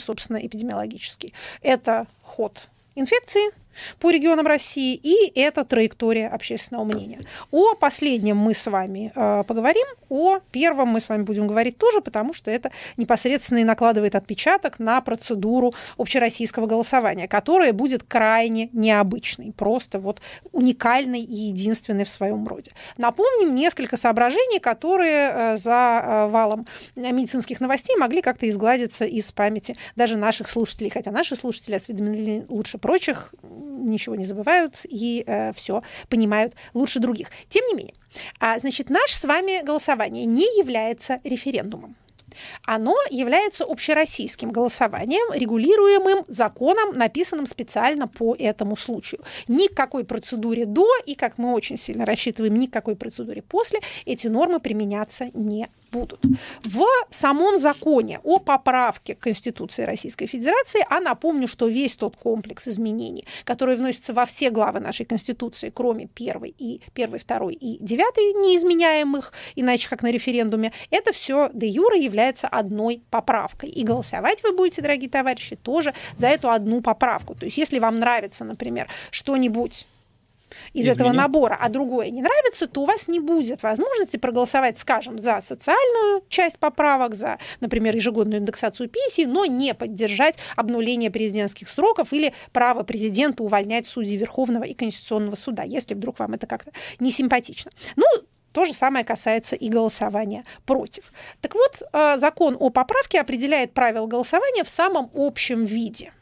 собственно, эпидемиологический. Это ход инфекции, по регионам России, и это траектория общественного мнения. О последнем мы с вами э, поговорим, о первом мы с вами будем говорить тоже, потому что это непосредственно и накладывает отпечаток на процедуру общероссийского голосования, которая будет крайне необычной, просто вот уникальной и единственной в своем роде. Напомним несколько соображений, которые э, за э, валом медицинских новостей могли как-то изгладиться из памяти даже наших слушателей, хотя наши слушатели осведомлены лучше прочих, ничего не забывают и э, все понимают лучше других. Тем не менее, а, значит, наше с вами голосование не является референдумом. Оно является общероссийским голосованием, регулируемым законом, написанным специально по этому случаю. Ни к какой процедуре до и, как мы очень сильно рассчитываем, ни к какой процедуре после эти нормы применяться не будут. В самом законе о поправке Конституции Российской Федерации, а напомню, что весь тот комплекс изменений, который вносится во все главы нашей Конституции, кроме первой и первой, второй и девятой неизменяемых, иначе как на референдуме, это все де юра является одной поправкой. И голосовать вы будете, дорогие товарищи, тоже за эту одну поправку. То есть если вам нравится, например, что-нибудь из Измени. этого набора, а другое не нравится, то у вас не будет возможности проголосовать, скажем, за социальную часть поправок, за, например, ежегодную индексацию пенсии, но не поддержать обнуление президентских сроков или право президента увольнять судей Верховного и Конституционного суда, если вдруг вам это как-то не симпатично. Ну, то же самое касается и голосования против. Так вот, э, закон о поправке определяет правила голосования в самом общем виде.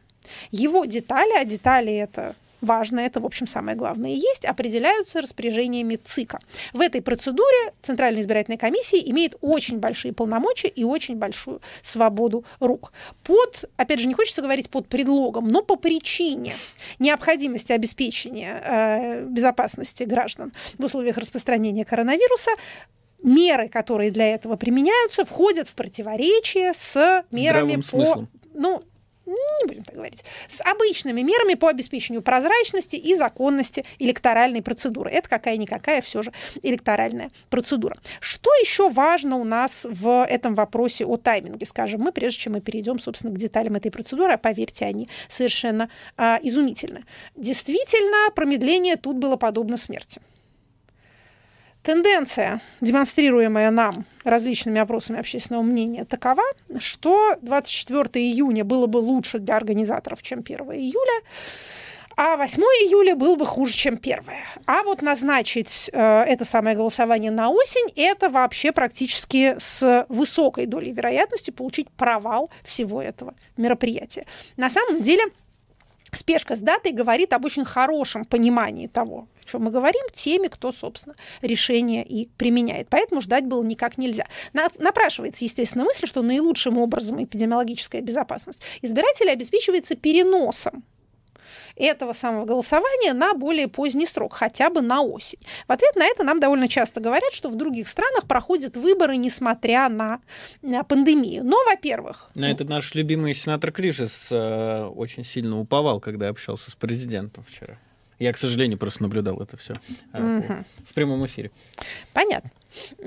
Его детали, а детали это важно, это, в общем, самое главное и есть, определяются распоряжениями ЦИКа. В этой процедуре Центральная избирательная комиссия имеет очень большие полномочия и очень большую свободу рук. Под, опять же, не хочется говорить под предлогом, но по причине необходимости обеспечения э, безопасности граждан в условиях распространения коронавируса меры, которые для этого применяются, входят в противоречие с мерами Здравым по... Ну, не будем так говорить, с обычными мерами по обеспечению прозрачности и законности электоральной процедуры. Это какая-никакая все же электоральная процедура. Что еще важно у нас в этом вопросе о тайминге, скажем, мы, прежде чем мы перейдем, собственно, к деталям этой процедуры, а поверьте, они совершенно а, изумительны. Действительно, промедление тут было подобно смерти. Тенденция, демонстрируемая нам различными опросами общественного мнения, такова, что 24 июня было бы лучше для организаторов, чем 1 июля, а 8 июля был бы хуже, чем 1. А вот назначить э, это самое голосование на осень, это вообще практически с высокой долей вероятности получить провал всего этого мероприятия. На самом деле, спешка с датой говорит об очень хорошем понимании того, чем мы говорим, теми, кто, собственно, решение и применяет. Поэтому ждать было никак нельзя. На, напрашивается, естественно, мысль, что наилучшим образом эпидемиологическая безопасность избирателя обеспечивается переносом этого самого голосования на более поздний срок, хотя бы на осень. В ответ на это нам довольно часто говорят, что в других странах проходят выборы, несмотря на пандемию. Но, во-первых... На это наш любимый сенатор Крижес э, очень сильно уповал, когда общался с президентом вчера. Я, к сожалению, просто наблюдал это все угу. в прямом эфире. Понятно.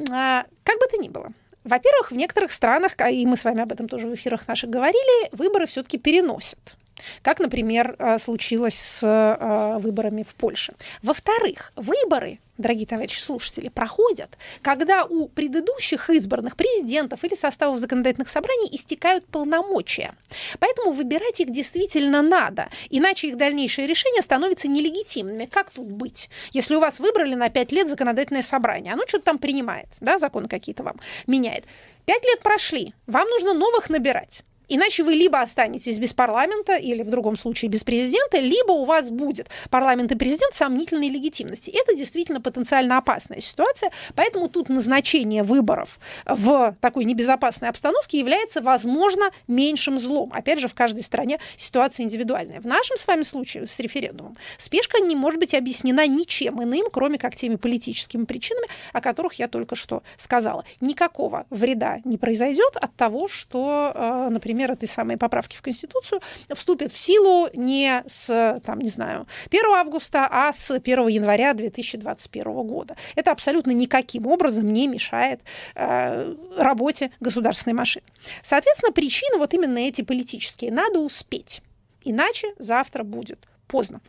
А, как бы то ни было. Во-первых, в некоторых странах, и мы с вами об этом тоже в эфирах наших говорили, выборы все-таки переносят как, например, э, случилось с э, выборами в Польше. Во-вторых, выборы дорогие товарищи слушатели, проходят, когда у предыдущих избранных президентов или составов законодательных собраний истекают полномочия. Поэтому выбирать их действительно надо, иначе их дальнейшие решения становятся нелегитимными. Как тут быть? Если у вас выбрали на 5 лет законодательное собрание, оно что-то там принимает, да, законы какие-то вам меняет. Пять лет прошли, вам нужно новых набирать. Иначе вы либо останетесь без парламента, или в другом случае без президента, либо у вас будет парламент и президент сомнительной легитимности. Это действительно потенциально опасная ситуация, поэтому тут назначение выборов в такой небезопасной обстановке является, возможно, меньшим злом. Опять же, в каждой стране ситуация индивидуальная. В нашем с вами случае с референдумом спешка не может быть объяснена ничем иным, кроме как теми политическими причинами, о которых я только что сказала. Никакого вреда не произойдет от того, что, э, например, например, этой самой поправки в Конституцию, вступит в силу не с, там, не знаю, 1 августа, а с 1 января 2021 года. Это абсолютно никаким образом не мешает э, работе государственной машины. Соответственно, причины вот именно эти политические. Надо успеть, иначе завтра будет поздно.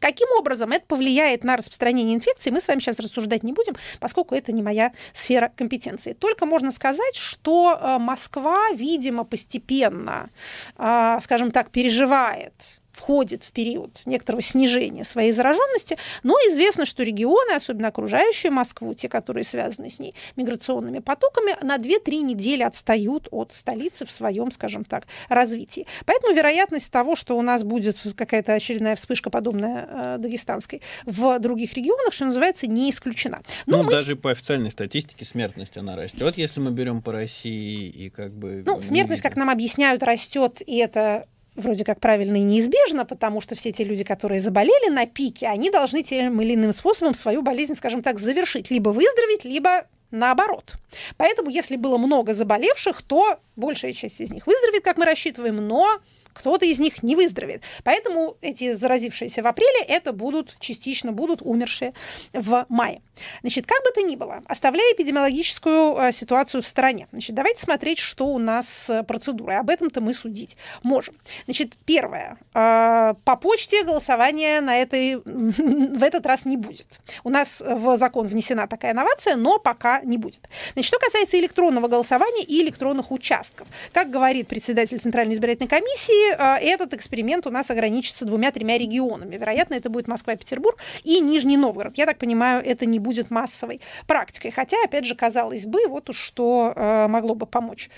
Каким образом это повлияет на распространение инфекции, мы с вами сейчас рассуждать не будем, поскольку это не моя сфера компетенции. Только можно сказать, что э, Москва, видимо, постепенно, э, скажем так, переживает входит в период некоторого снижения своей зараженности, но известно, что регионы, особенно окружающие Москву, те, которые связаны с ней миграционными потоками, на 2-3 недели отстают от столицы в своем, скажем так, развитии. Поэтому вероятность того, что у нас будет какая-то очередная вспышка, подобная э, дагестанской, в других регионах, что называется, не исключена. Но ну, мы... даже по официальной статистике смертность она растет, если мы берем по России и как бы... Ну, смертность, как нам объясняют, растет, и это вроде как правильно и неизбежно, потому что все те люди, которые заболели на пике, они должны тем или иным способом свою болезнь, скажем так, завершить. Либо выздороветь, либо наоборот. Поэтому, если было много заболевших, то большая часть из них выздоровеет, как мы рассчитываем, но кто-то из них не выздоровеет. Поэтому эти заразившиеся в апреле, это будут частично будут умершие в мае. Значит, как бы то ни было, оставляя эпидемиологическую э, ситуацию в стороне, значит, давайте смотреть, что у нас с процедурой. Об этом-то мы судить можем. Значит, первое. Э, по почте голосования на этой, в этот раз не будет. У нас в закон внесена такая инновация, но пока не будет. Значит, что касается электронного голосования и электронных участков. Как говорит председатель Центральной избирательной комиссии, этот эксперимент у нас ограничится двумя-тремя регионами. Вероятно, это будет Москва, Петербург и Нижний Новгород. Я так понимаю, это не будет массовой практикой. Хотя, опять же, казалось бы, вот уж что а, могло бы помочь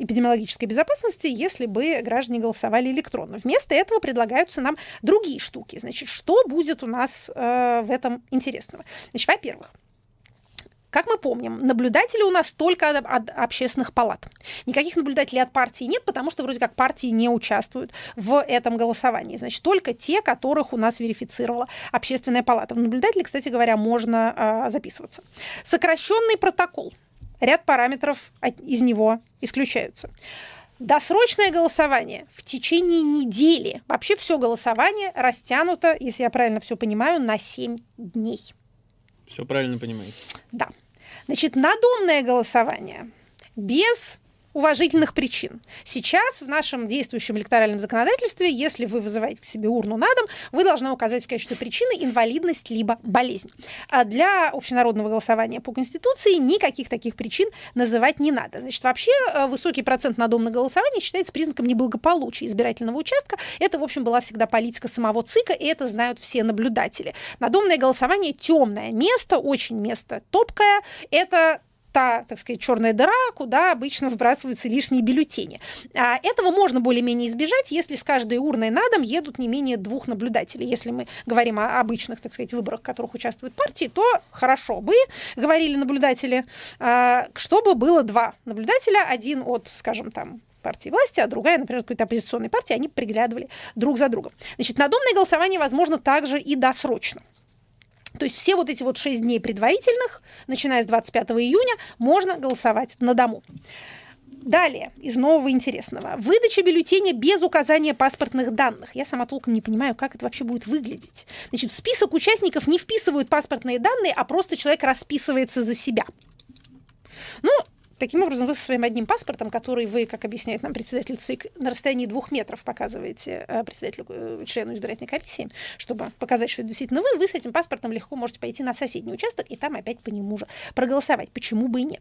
эпидемиологической безопасности, если бы граждане голосовали электронно. Вместо этого предлагаются нам другие штуки. Значит, что будет у нас э, в этом интересного? Значит, во-первых, как мы помним, наблюдатели у нас только от, от общественных палат. Никаких наблюдателей от партии нет, потому что вроде как партии не участвуют в этом голосовании. Значит, только те, которых у нас верифицировала общественная палата. В наблюдатели, кстати говоря, можно э, записываться. Сокращенный протокол. Ряд параметров из него исключаются. Досрочное голосование в течение недели. Вообще все голосование растянуто, если я правильно все понимаю, на 7 дней. Все правильно понимаете. Да. Значит, надомное голосование без уважительных причин. Сейчас в нашем действующем электоральном законодательстве, если вы вызываете к себе урну на дом, вы должны указать в качестве причины инвалидность либо болезнь. А для общенародного голосования по Конституции никаких таких причин называть не надо. Значит, вообще э, высокий процент надомного голосования считается признаком неблагополучия избирательного участка. Это, в общем, была всегда политика самого ЦИКа, и это знают все наблюдатели. Надомное голосование темное место, очень место топкое. Это та, так сказать, черная дыра, куда обычно выбрасываются лишние бюллетени. А этого можно более-менее избежать, если с каждой урной на дом едут не менее двух наблюдателей. Если мы говорим о обычных, так сказать, выборах, в которых участвуют партии, то хорошо бы, говорили наблюдатели, а, чтобы было два наблюдателя, один от, скажем, там, партии власти, а другая, например, какой-то оппозиционной партии, они приглядывали друг за другом. Значит, надомное голосование возможно также и досрочно. То есть все вот эти вот 6 дней предварительных, начиная с 25 июня, можно голосовать на дому. Далее, из нового интересного. Выдача бюллетеня без указания паспортных данных. Я сама толком не понимаю, как это вообще будет выглядеть. Значит, в список участников не вписывают паспортные данные, а просто человек расписывается за себя. Ну, Таким образом, вы со своим одним паспортом, который вы, как объясняет нам председатель ЦИК, на расстоянии двух метров показываете э, председателю, э, члену избирательной комиссии, чтобы показать, что это действительно вы, вы с этим паспортом легко можете пойти на соседний участок и там опять по нему же проголосовать. Почему бы и нет?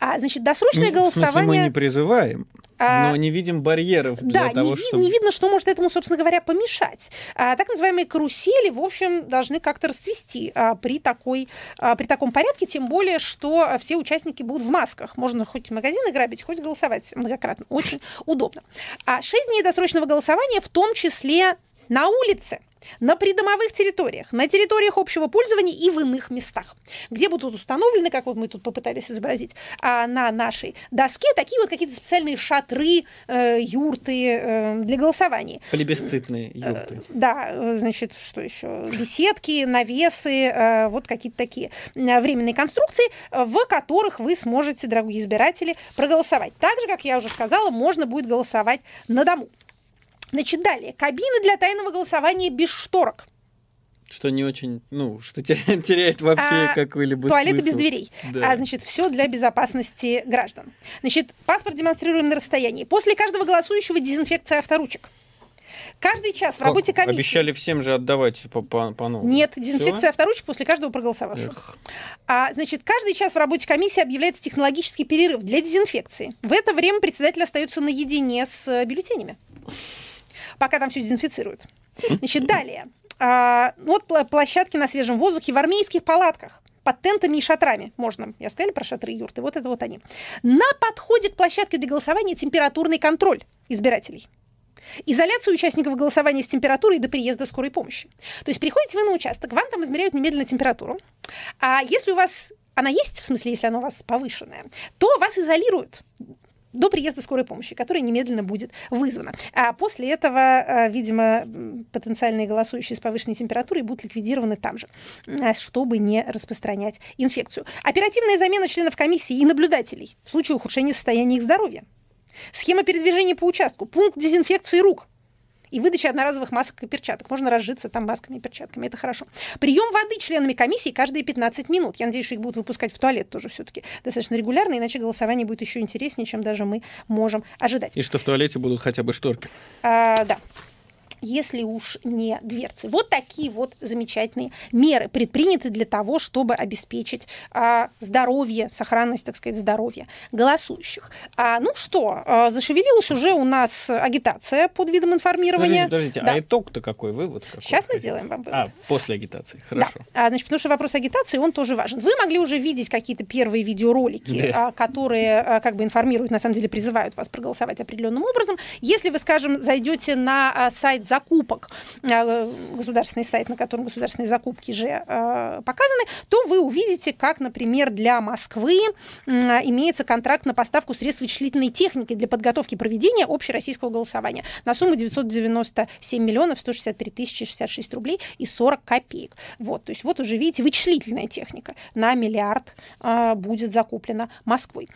А, значит, досрочное ну, голосование... В смысле, мы не призываем. А, но не видим барьеров для да, того, не, чтобы... не видно, что может этому, собственно говоря, помешать. А, так называемые карусели, в общем, должны как-то расцвести а, при, такой, а, при таком порядке, тем более, что все участники будут в масках. Можно хоть магазины грабить, хоть голосовать многократно. Очень удобно. А 6 дней досрочного голосования, в том числе на улице. на придомовых территориях, на территориях общего пользования и в иных местах, где будут установлены, как вот мы тут попытались изобразить а, на нашей доске, такие вот какие-то специальные шатры, э, юрты э, для голосования. Плебисцитные юрты. Э, да, значит, что еще? Беседки, навесы, вот какие-то такие временные конструкции, в которых вы сможете, дорогие избиратели, проголосовать. Так же, как я уже сказала, можно будет голосовать на дому. Значит, далее. Кабины для тайного голосования без шторок. Что не очень, ну, что теряет, вообще а, какой-либо Туалеты смысл. без дверей. Да. А, значит, все для безопасности граждан. Значит, паспорт демонстрируем на расстоянии. После каждого голосующего дезинфекция авторучек. Каждый час в как? работе комиссии... Обещали всем же отдавать по, по, по новому. Нет, дезинфекция Все? авторучек после каждого проголосовавшего. А, значит, каждый час в работе комиссии объявляется технологический перерыв для дезинфекции. В это время председатель остается наедине с э, бюллетенями пока там все дезинфицируют. Значит, далее. А, вот площадки на свежем воздухе в армейских палатках под тентами и шатрами. Можно, я сказали про шатры и юрты, вот это вот они. На подходе к площадке для голосования температурный контроль избирателей. Изоляцию участников голосования с температурой до приезда скорой помощи. То есть приходите вы на участок, вам там измеряют немедленно температуру. А если у вас она есть, в смысле, если она у вас повышенная, то вас изолируют до приезда скорой помощи, которая немедленно будет вызвана. А после этого, э, видимо, потенциальные голосующие с повышенной температурой будут ликвидированы там же, чтобы не распространять инфекцию. Оперативная замена членов комиссии и наблюдателей в случае ухудшения состояния их здоровья. Схема передвижения по участку, пункт дезинфекции рук – и выдача одноразовых масок и перчаток. Можно разжиться там масками и перчатками, это хорошо. Прием воды членами комиссии каждые 15 минут. Я надеюсь, что их будут выпускать в туалет тоже все-таки достаточно регулярно, иначе голосование будет еще интереснее, чем даже мы можем ожидать. И что в туалете будут хотя бы шторки. А, да если уж не дверцы. Вот такие вот замечательные меры предприняты для того, чтобы обеспечить а, здоровье, сохранность, так сказать, здоровья голосующих. А, ну что, а, зашевелилась уже у нас агитация под видом информирования. Подождите, подождите а да. а итог-то какой, вывод какой? Сейчас мы сделаем вам вывод. А, после агитации, хорошо. Да. А, значит, потому что вопрос агитации, он тоже важен. Вы могли уже видеть какие-то первые видеоролики, да. которые как бы информируют, на самом деле призывают вас проголосовать определенным образом. Если вы, скажем, зайдете на сайт закупок, э, государственный сайт, на котором государственные закупки же э, показаны, то вы увидите, как, например, для Москвы имеется контракт на поставку средств вычислительной техники для подготовки проведения общероссийского голосования на сумму 997 миллионов 163 тысячи 66 рублей и 40 копеек. Вот, то есть вот уже видите, вычислительная техника на миллиард э, будет закуплена Москвой.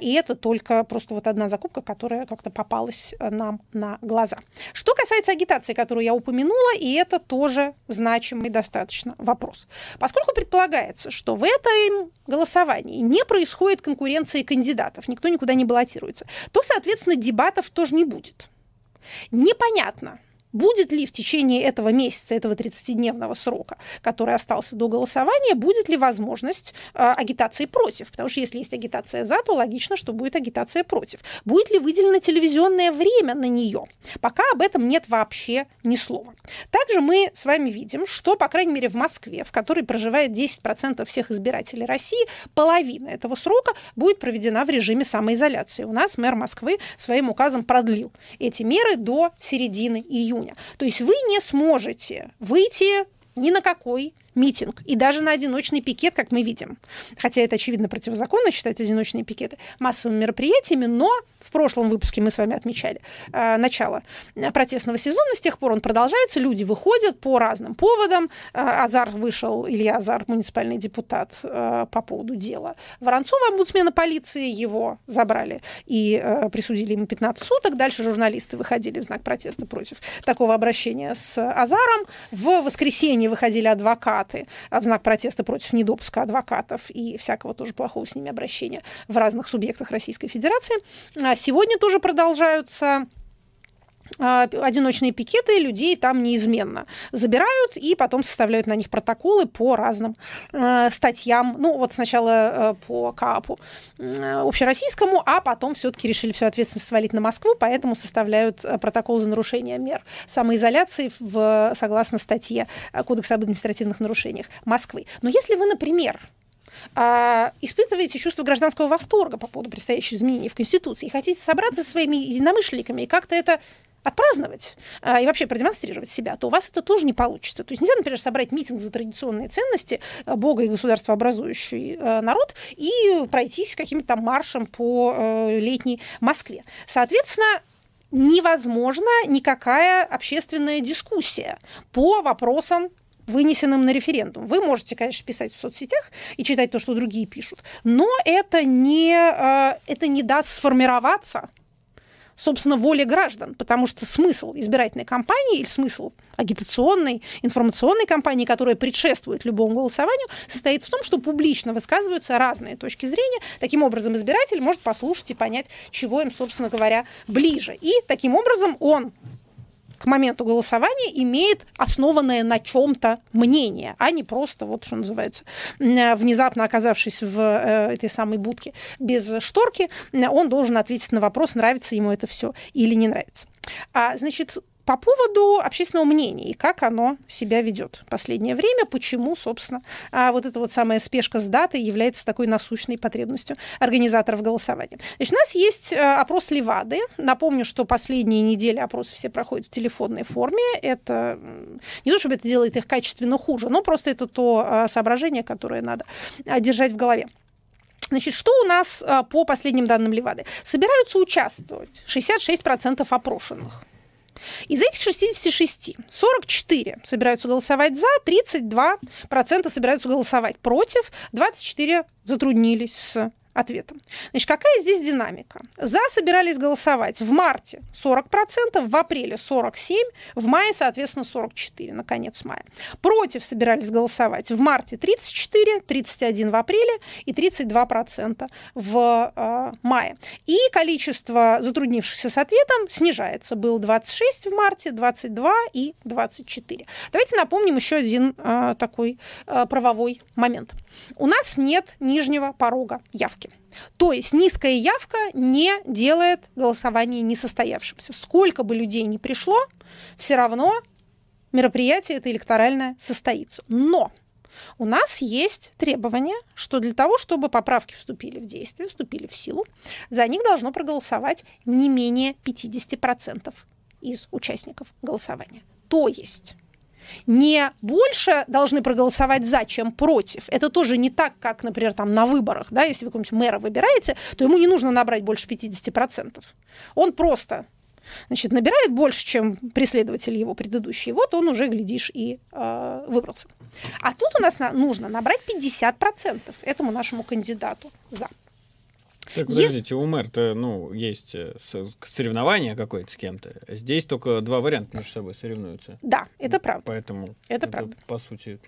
И это только просто вот одна закупка, которая как-то попалась нам на глаза. Что касается агитации, информации, которую я упомянула, и это тоже значимый достаточно вопрос. Поскольку предполагается, что в этом голосовании не происходит конкуренции кандидатов, никто никуда не баллотируется, то, соответственно, дебатов тоже не будет. Непонятно, будет ли в течение этого месяца, этого 30-дневного срока, который остался до голосования, будет ли возможность э, агитации против. Потому что если есть агитация за, то логично, что будет агитация против. Будет ли выделено телевизионное время на нее? Пока об этом нет вообще ни слова. Также мы с вами видим, что, по крайней мере, в Москве, в которой проживает 10% всех избирателей России, половина этого срока будет проведена в режиме самоизоляции. У нас мэр Москвы своим указом продлил эти меры до середины июня уровня. То есть вы не сможете выйти ни на какой митинг и даже на одиночный пикет, как мы видим. Хотя это, очевидно, противозаконно считать одиночные пикеты массовыми мероприятиями, но прошлом выпуске мы с вами отмечали э, начало протестного сезона. С тех пор он продолжается. Люди выходят по разным поводам. Э, Азар вышел, Илья Азар, муниципальный депутат, э, по поводу дела Воронцова, омбудсмена полиции. Его забрали и присудили ему 15 суток. Дальше журналисты выходили в знак протеста против такого обращения с Азаром. В воскресенье выходили адвокаты в знак протеста против недопуска адвокатов и всякого тоже плохого с ними обращения в разных субъектах Российской Федерации. Сегодня тоже продолжаются а, одиночные пикеты людей там неизменно забирают и потом составляют на них протоколы по разным э, статьям. Ну, вот сначала э, по КАПу э, общероссийскому, а потом все-таки решили всю ответственность свалить на Москву, поэтому составляют э, протокол за нарушение мер самоизоляции в, согласно статье э, Кодекса об административных нарушениях Москвы. Но если вы, например, а, испытываете чувство гражданского восторга по поводу предстоящих изменений в Конституции, и хотите собраться со своими единомышленниками и как-то это отпраздновать а, и вообще продемонстрировать себя, то у вас это тоже не получится. То есть нельзя, например, собрать митинг за традиционные ценности а, Бога и государства образующий а, народ и пройтись каким-то там маршем по а, летней Москве. Соответственно, невозможна никакая общественная дискуссия по вопросам вынесенным на референдум. Вы можете, конечно, писать в соцсетях и читать то, что другие пишут, но это не, это не даст сформироваться собственно, воле граждан, потому что смысл избирательной кампании или смысл агитационной, информационной кампании, которая предшествует любому голосованию, состоит в том, что публично высказываются разные точки зрения. Таким образом, избиратель может послушать и понять, чего им, собственно говоря, ближе. И таким образом он к моменту голосования имеет основанное на чем-то мнение, а не просто, вот что называется, внезапно оказавшись в э, этой самой будке без шторки, он должен ответить на вопрос, нравится ему это все или не нравится. А, значит, по поводу общественного мнения и как оно себя ведет в последнее время, почему, собственно, а, вот эта вот самая спешка с датой является такой насущной потребностью организаторов голосования. Значит, у нас есть э, опрос Левады. Напомню, что последние недели опросы все проходят в телефонной форме. Это не то, чтобы это делает их качественно хуже, но просто это то а, соображение, которое надо а, держать в голове. Значит, что у нас по последним данным Левады? Собираются участвовать 66% опрошенных. Из этих 66 44 собираются голосовать за, 32% собираются голосовать против, 24 затруднились с ответом. Значит, какая здесь динамика? За собирались голосовать в марте 40%, в апреле 47%, в мае, соответственно, 44%, на конец мая. Против собирались голосовать в марте 34%, 31% в апреле и 32% в э, мае. И количество затруднившихся с ответом снижается. Был 26 в марте, 22 и 24. Давайте напомним еще один э, такой э, правовой момент. У нас нет нижнего порога явки. То есть низкая явка не делает голосование несостоявшимся. Сколько бы людей не пришло, все равно мероприятие это электоральное состоится. Но у нас есть требование, что для того, чтобы поправки вступили в действие, вступили в силу, за них должно проголосовать не менее 50% из участников голосования. То есть не больше должны проголосовать за, чем против. Это тоже не так, как, например, там на выборах, да, если вы какого-нибудь мэра выбираете, то ему не нужно набрать больше 50%. Он просто значит, набирает больше, чем преследователь его предыдущий, вот он уже, глядишь, и э, выбрался. А тут у нас на, нужно набрать 50% этому нашему кандидату за. Так, подождите, у мэр-то, ну, есть э, соревнование какое-то с кем-то. Здесь только два варианта между собой соревнуются. Да, это правда. Поэтому это, это правда. по сути,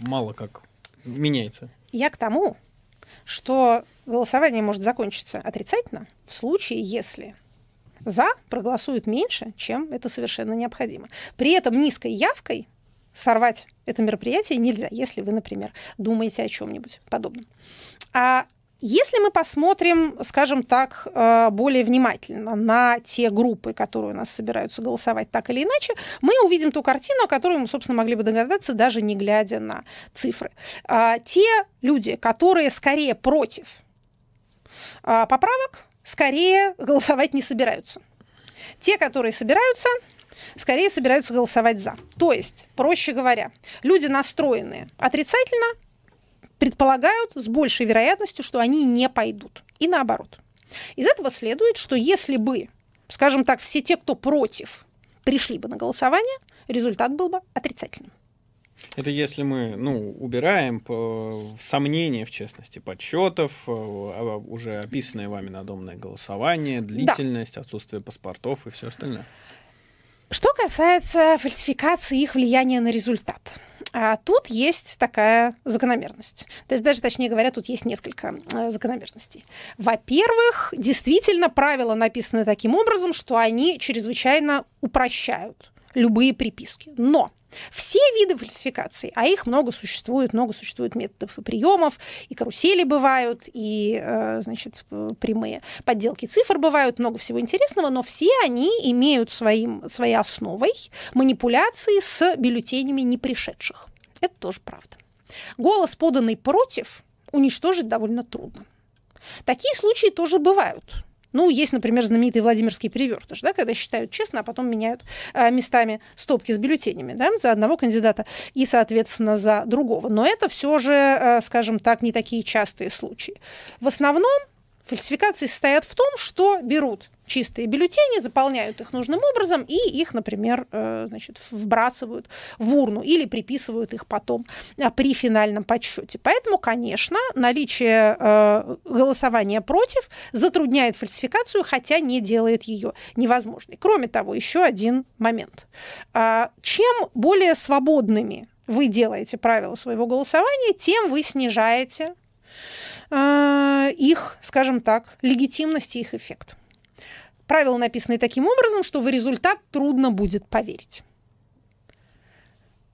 мало как меняется. Я к тому, что голосование может закончиться отрицательно в случае, если за проголосуют меньше, чем это совершенно необходимо. При этом низкой явкой сорвать это мероприятие нельзя, если вы, например, думаете о чем-нибудь подобном. А если мы посмотрим, скажем так, э, более внимательно на те группы, которые у нас собираются голосовать так или иначе, мы увидим ту картину, о которой мы, собственно, могли бы догадаться, даже не глядя на цифры. А, те люди, которые скорее против а, поправок, скорее голосовать не собираются. Те, которые собираются, скорее собираются голосовать за. То есть, проще говоря, люди настроенные отрицательно, предполагают с большей вероятностью, что они не пойдут. И наоборот. Из этого следует, что если бы, скажем так, все те, кто против, пришли бы на голосование, результат был бы отрицательным. Это если мы ну, убираем сомнения, в частности, подсчетов, э, а, уже описанное вами надомное голосование, длительность, да. отсутствие паспортов и все остальное. Что касается фальсификации их влияния на результат. А тут есть такая закономерность. То есть, даже точнее говоря, тут есть несколько э, закономерностей. Во-первых, действительно правила написаны таким образом, что они чрезвычайно упрощают любые приписки. Но все виды фальсификаций, а их много существует, много существует методов и приемов, и карусели бывают, и, э, значит, прямые подделки цифр бывают, много всего интересного, но все они имеют своим, своей основой манипуляции с бюллетенями не пришедших. Это тоже правда. Голос, поданный против, уничтожить довольно трудно. Такие случаи тоже бывают. Ну, есть, например, знаменитый Владимирский перевертыш, да, когда считают честно, а потом меняют э, местами стопки с бюллетенями да, за одного кандидата и, соответственно, за другого. Но это все же, э, скажем так, не такие частые случаи. В основном фальсификации состоят в том, что берут чистые бюллетени, заполняют их нужным образом и их, например, э, значит, вбрасывают в урну или приписывают их потом э, при финальном подсчете. Поэтому, конечно, наличие э, голосования против затрудняет фальсификацию, хотя не делает ее невозможной. Кроме того, еще один момент. А, чем более свободными вы делаете правила своего голосования, тем вы снижаете их, скажем так, легитимность и их эффект. Правила написаны таким образом, что в результат трудно будет поверить.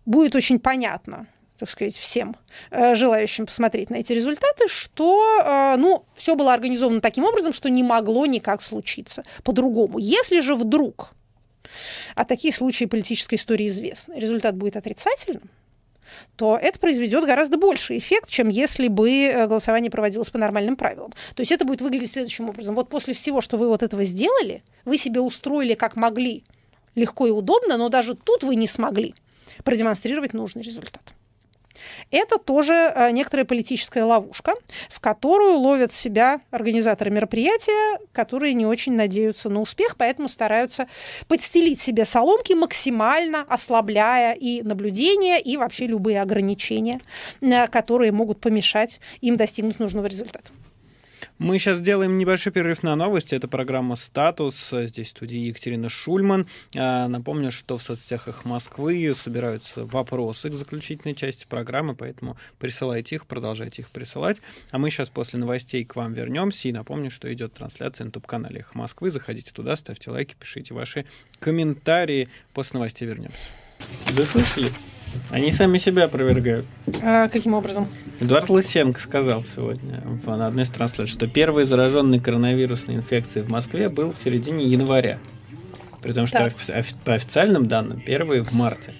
Будет очень понятно, так сказать, всем э, желающим посмотреть на эти результаты, что э, ну, все было организовано таким образом, что не могло никак случиться по-другому. Если же вдруг, а такие случаи политической истории известны, результат будет отрицательным, то это произведет гораздо больший эффект, чем если бы э, голосование проводилось по нормальным правилам. То есть это будет выглядеть следующим образом. Вот после всего, что вы вот этого сделали, вы себе устроили как могли, легко и удобно, но даже тут вы не смогли продемонстрировать нужный результат. Это тоже э, некоторая политическая ловушка, в которую ловят себя организаторы мероприятия, которые не очень надеются на успех, поэтому стараются подстелить себе соломки, максимально ослабляя и наблюдения, и вообще любые ограничения, э, которые могут помешать им достигнуть нужного результата. Мы сейчас сделаем небольшой перерыв на новости. Это программа «Статус». Здесь в студии Екатерина Шульман. А, напомню, что в соцсетях их Москвы собираются вопросы к заключительной части программы, поэтому присылайте их, продолжайте их присылать. А мы сейчас после новостей к вам вернемся. И напомню, что идет трансляция на YouTube-канале их Москвы. Заходите туда, ставьте лайки, пишите ваши комментарии. После новостей вернемся. Вы слышали? Они сами себя опровергают. А каким образом? Эдуард Лысенко сказал сегодня на одной из трансляций, что первый зараженный коронавирусной инфекцией в Москве был в середине января. При том, что по официальным данным первый в марте.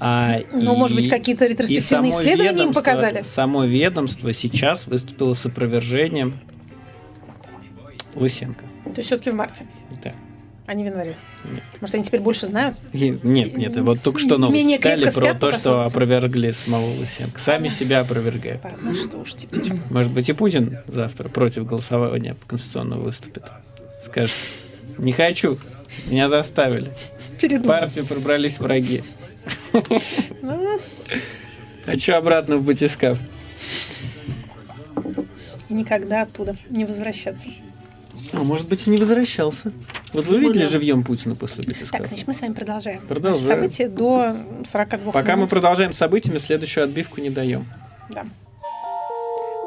А, ну, и, может быть, какие-то ретроспективные исследования им показали? Само ведомство сейчас выступило с опровержением Лысенко. То есть все-таки в марте? Да. А не в январе? Нет. Может, они теперь больше знают? Нет, нет. Вот только что новости читали про то, что опровергли самого Лысенко. Сами себя опровергают. Ну что уж теперь. Может быть, и Путин завтра против голосования конституционного выступит. Скажет, не хочу, меня заставили. Передумал. партию пробрались враги. Ну. Хочу обратно в батискаф. И никогда оттуда не возвращаться. А может быть, и не возвращался. Вот вы видели живьем Путина после батискафа? Так, значит, мы с вами продолжаем. Продолжаем. События до 42 Пока минут. мы продолжаем событиями, следующую отбивку не даем. Да.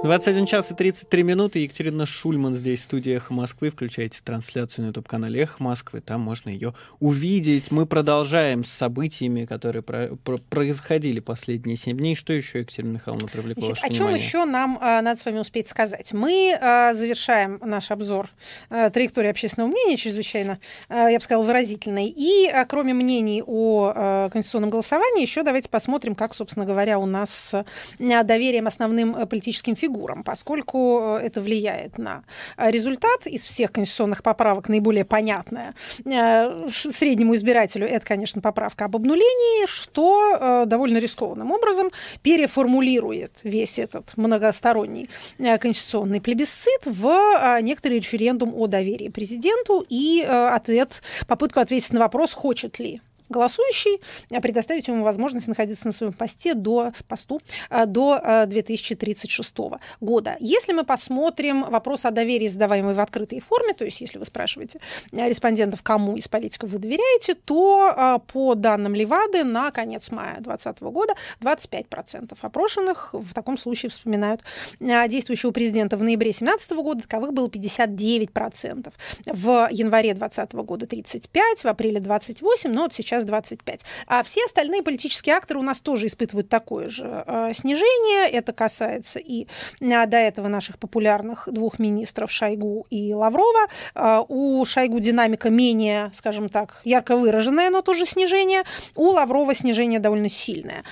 21 час и 33 минуты. Екатерина Шульман здесь, в студии «Эхо Москвы». Включайте трансляцию на YouTube-канале «Эхо Москвы». Там можно ее увидеть. Мы продолжаем с событиями, которые про- про- происходили последние 7 дней. Что еще, Екатерина Михайловна, привлекло Значит, ваше О чем еще нам э, надо с вами успеть сказать? Мы э, завершаем наш обзор э, траектории общественного мнения, чрезвычайно, э, я бы сказала, выразительной. И э, кроме мнений о э, конституционном голосовании, еще давайте посмотрим, как, собственно говоря, у нас с э, доверием основным политическим фигурам фигурам, поскольку э, это влияет на э, результат. Из всех конституционных поправок наиболее понятная э, среднему избирателю это, конечно, поправка об обнулении, что довольно рискованным образом переформулирует весь этот многосторонний конституционный плебисцит в некоторый референдум о доверии президенту и ответ, попытку ответить на вопрос, хочет ли голосующий а предоставить ему возможность находиться на своем посте до, посту а, до 2036 а, года. Если мы посмотрим вопрос о доверии, задаваемый в открытой форме, то есть если вы спрашиваете респондентов, кому из политиков вы доверяете, то по данным Левады на конец мая 2020 года 25% опрошенных в таком случае вспоминают действующего президента в ноябре 2017 года, таковых было 59%. В январе 2020 года 35%, в апреле 28%, но вот сейчас сейчас 25. А все остальные политические акторы у нас тоже испытывают такое же э, снижение. Это касается и э, до этого наших популярных двух министров Шойгу и Лаврова. Э, у Шойгу динамика менее, скажем так, ярко выраженная, но тоже снижение. У Лаврова снижение довольно сильное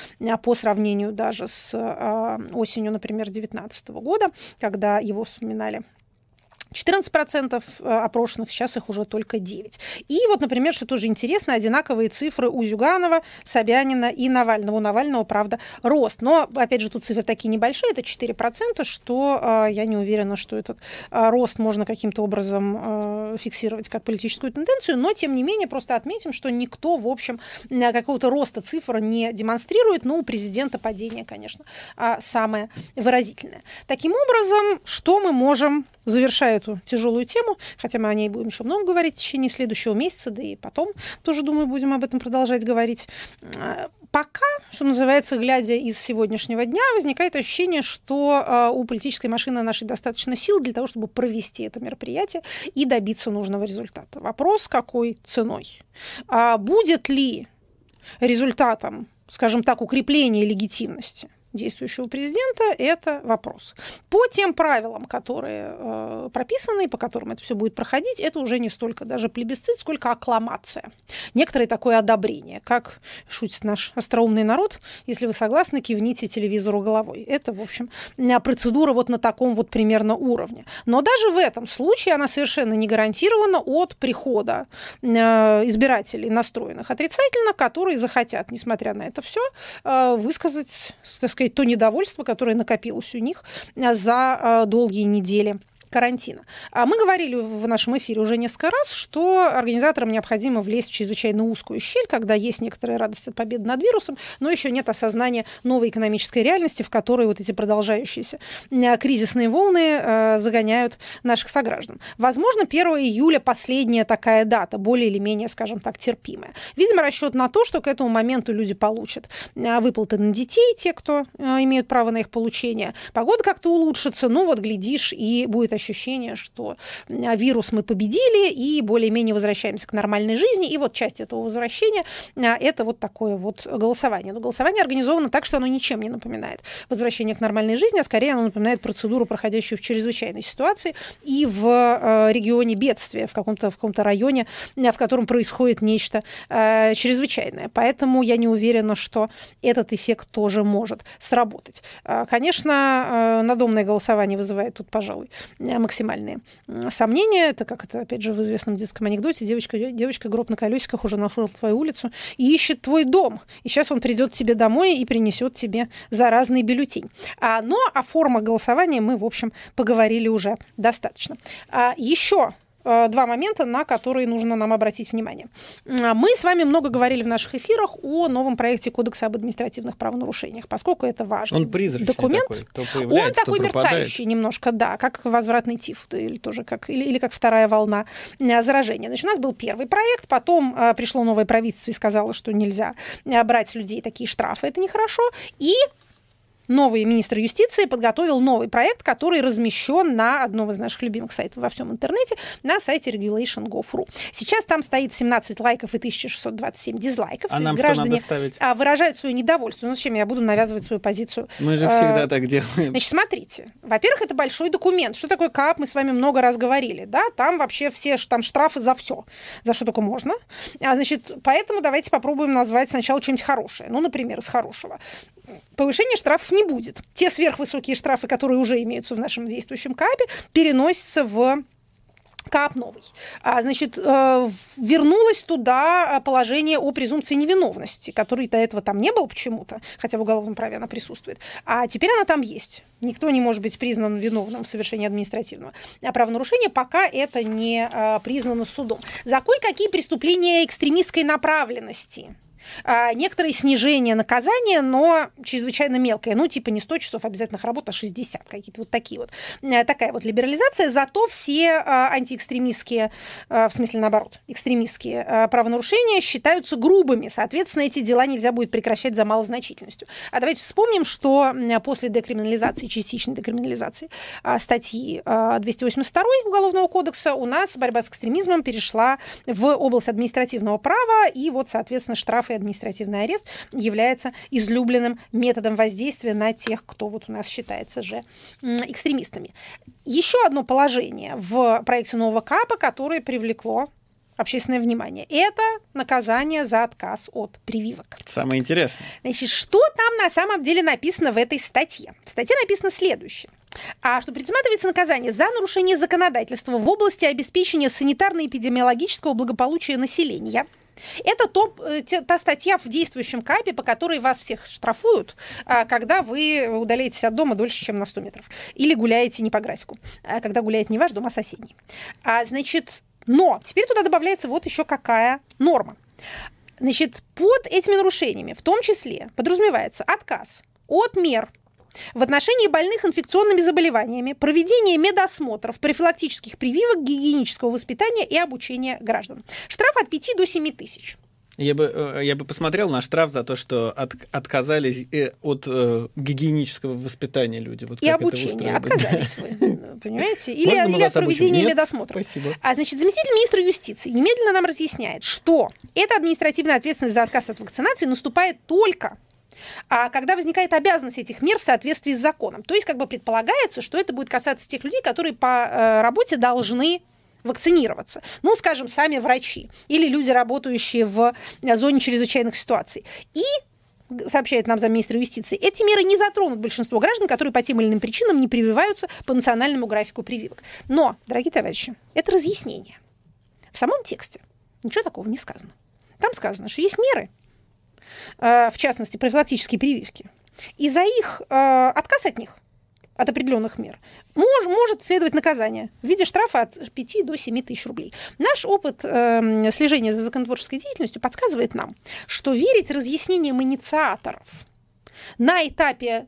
по сравнению даже с осенью, например, 2019 года, когда его вспоминали 14% э, опрошенных, сейчас их уже только 9. И вот, например, что тоже интересно, одинаковые цифры у Зюганова, Собянина и Навального. У Навального, правда, рост. Но, опять же, тут цифры такие небольшие, это 4%, что э, я не уверена, что этот э, рост можно каким-то образом фиксировать как политическую тенденцию, но, тем не менее, просто отметим, что никто, в общем, какого-то роста цифр не демонстрирует, но у президента падение, конечно, самое выразительное. Таким образом, что мы можем завершая эту тяжелую тему, хотя мы о ней будем еще много говорить в течение следующего месяца, да и потом тоже, думаю, будем об этом продолжать говорить. А, пока, что называется, глядя из сегодняшнего дня, возникает ощущение, что а, у политической машины нашей достаточно сил для того, чтобы провести это мероприятие и добиться нужного результата. Вопрос, какой ценой? А будет ли результатом, скажем так, укрепления легитимности действующего президента, это вопрос. По тем правилам, которые э, прописаны, по которым это все будет проходить, это уже не столько даже плебисцит, сколько аккламация. Некоторое такое одобрение, как шутит наш остроумный народ, если вы согласны, кивните телевизору головой. Это, в общем, процедура вот на таком вот примерно уровне. Но даже в этом случае она совершенно не гарантирована от прихода э, избирателей, настроенных отрицательно, которые захотят, несмотря на это все, э, высказать, так сказать, сказать, то недовольство, которое накопилось у них э, за э, долгие недели карантина. А мы говорили в нашем эфире уже несколько раз, что организаторам необходимо влезть в чрезвычайно узкую щель, когда есть некоторая радость от победы над вирусом, но еще нет осознания новой экономической реальности, в которой вот эти продолжающиеся э, кризисные волны э, загоняют наших сограждан. Возможно, 1 июля последняя такая дата, более или менее, скажем так, терпимая. Видимо, расчет на то, что к этому моменту люди получат э, выплаты на детей, те, кто имеют право на их получение. Погода как-то улучшится, ну вот, глядишь, и будет ощущение ощущение, что а, вирус мы победили и более-менее возвращаемся к нормальной жизни. И вот часть этого возвращения а, – это вот такое вот голосование. Но голосование организовано так, что оно ничем не напоминает возвращение к нормальной жизни, а скорее оно напоминает процедуру, проходящую в чрезвычайной ситуации и в а, регионе бедствия, в каком-то в каком-то районе, в котором происходит нечто чрезвычайное. Поэтому я не уверена, что этот эффект тоже может сработать. Конечно, надомное голосование вызывает тут, пожалуй, максимальные сомнения. Это как это, опять же, в известном детском анекдоте. Девочка, девочка гроб на колесиках уже нашел твою улицу и ищет твой дом. И сейчас он придет тебе домой и принесет тебе заразный бюллетень. А, но о формах голосования мы, в общем, поговорили уже достаточно. А, еще Э, два момента, на которые нужно нам обратить внимание. Мы с вами много говорили в наших эфирах о новом проекте Кодекса об административных правонарушениях, поскольку это важный Он призрачный документ. Такой. Он такой мерцающий немножко, да, как возвратный тиф, или тоже как, или, или как вторая волна э, заражения. Значит, у нас был первый проект, потом э, пришло новое правительство и сказало, что нельзя брать с людей такие штрафы, это нехорошо. И новый министр юстиции подготовил новый проект, который размещен на одном из наших любимых сайтов во всем интернете, на сайте regulation.gov.ru. Сейчас там стоит 17 лайков и 1627 дизлайков. А нам граждане а, выражают свое недовольство. Ну зачем я буду навязывать свою позицию? Мы же всегда а, так делаем. Значит, смотрите. Во-первых, это большой документ. Что такое КАП, мы с вами много раз говорили. Да? Там вообще все там штрафы за все. За что только можно. А, значит, поэтому давайте попробуем назвать сначала что-нибудь хорошее. Ну, например, из хорошего повышения штрафов не будет. Те сверхвысокие штрафы, которые уже имеются в нашем действующем КАПе, переносятся в КАП новый. А, значит, э, вернулось туда положение о презумпции невиновности, которой до этого там не было почему-то, хотя в уголовном праве она присутствует. А теперь она там есть. Никто не может быть признан виновным в совершении административного правонарушения, пока это не э, признано судом. За кое-какие преступления экстремистской направленности а, некоторые снижения наказания, но чрезвычайно мелкое. Ну, типа не 100 часов обязательных работ, а 60 какие-то вот такие вот. Э, такая вот либерализация. Зато все а, антиэкстремистские, а, в смысле наоборот, экстремистские правонарушения считаются грубыми. Соответственно, эти дела нельзя будет прекращать за малозначительностью. А давайте вспомним, что после декриминализации, частичной декриминализации статьи 282 Уголовного кодекса у нас борьба с экстремизмом перешла в область административного права, и вот, соответственно, штрафы административный арест является излюбленным методом воздействия на тех, кто вот у нас считается же экстремистами. Еще одно положение в проекте нового КАПа, которое привлекло общественное внимание. Это наказание за отказ от прививок. Самое интересное. Значит, что там на самом деле написано в этой статье? В статье написано следующее. а что предусматривается наказание за нарушение законодательства в области обеспечения санитарно-эпидемиологического благополучия населения. Это топ, э, та статья в действующем КАПе, по которой вас всех штрафуют, а, когда вы удаляетесь от дома дольше, чем на 100 метров. Или гуляете не по графику, а когда гуляет не ваш дом, а соседний. А, значит, но теперь туда добавляется вот еще какая норма. Значит, под этими нарушениями в том числе подразумевается отказ от мер в отношении больных инфекционными заболеваниями, проведение медосмотров, профилактических прививок, гигиенического воспитания и обучения граждан. Штраф от 5 до 7 тысяч. Я бы, э, я бы посмотрел на штраф за то, что от, отказались э, от э, гигиенического воспитания люди. Вот и обучения. Отказались вы, понимаете? Или, или от проведения Нет, медосмотра. Спасибо. А, значит, заместитель министра юстиции немедленно нам разъясняет, что эта административная ответственность за отказ от вакцинации наступает только когда возникает обязанность этих мер в соответствии с законом. То есть как бы предполагается, что это будет касаться тех людей, которые по э, работе должны вакцинироваться. Ну, скажем, сами врачи или люди, работающие в э, зоне чрезвычайных ситуаций. И сообщает нам замминистра юстиции, эти меры не затронут большинство граждан, которые по тем или иным причинам не прививаются по национальному графику прививок. Но, дорогие товарищи, это разъяснение. В самом тексте ничего такого не сказано. Там сказано, что есть меры, в частности, профилактические прививки, и за их э, отказ от них, от определенных мер, мож, может следовать наказание в виде штрафа от 5 до 7 тысяч рублей. Наш опыт э, слежения за законотворческой деятельностью подсказывает нам, что верить разъяснениям инициаторов на этапе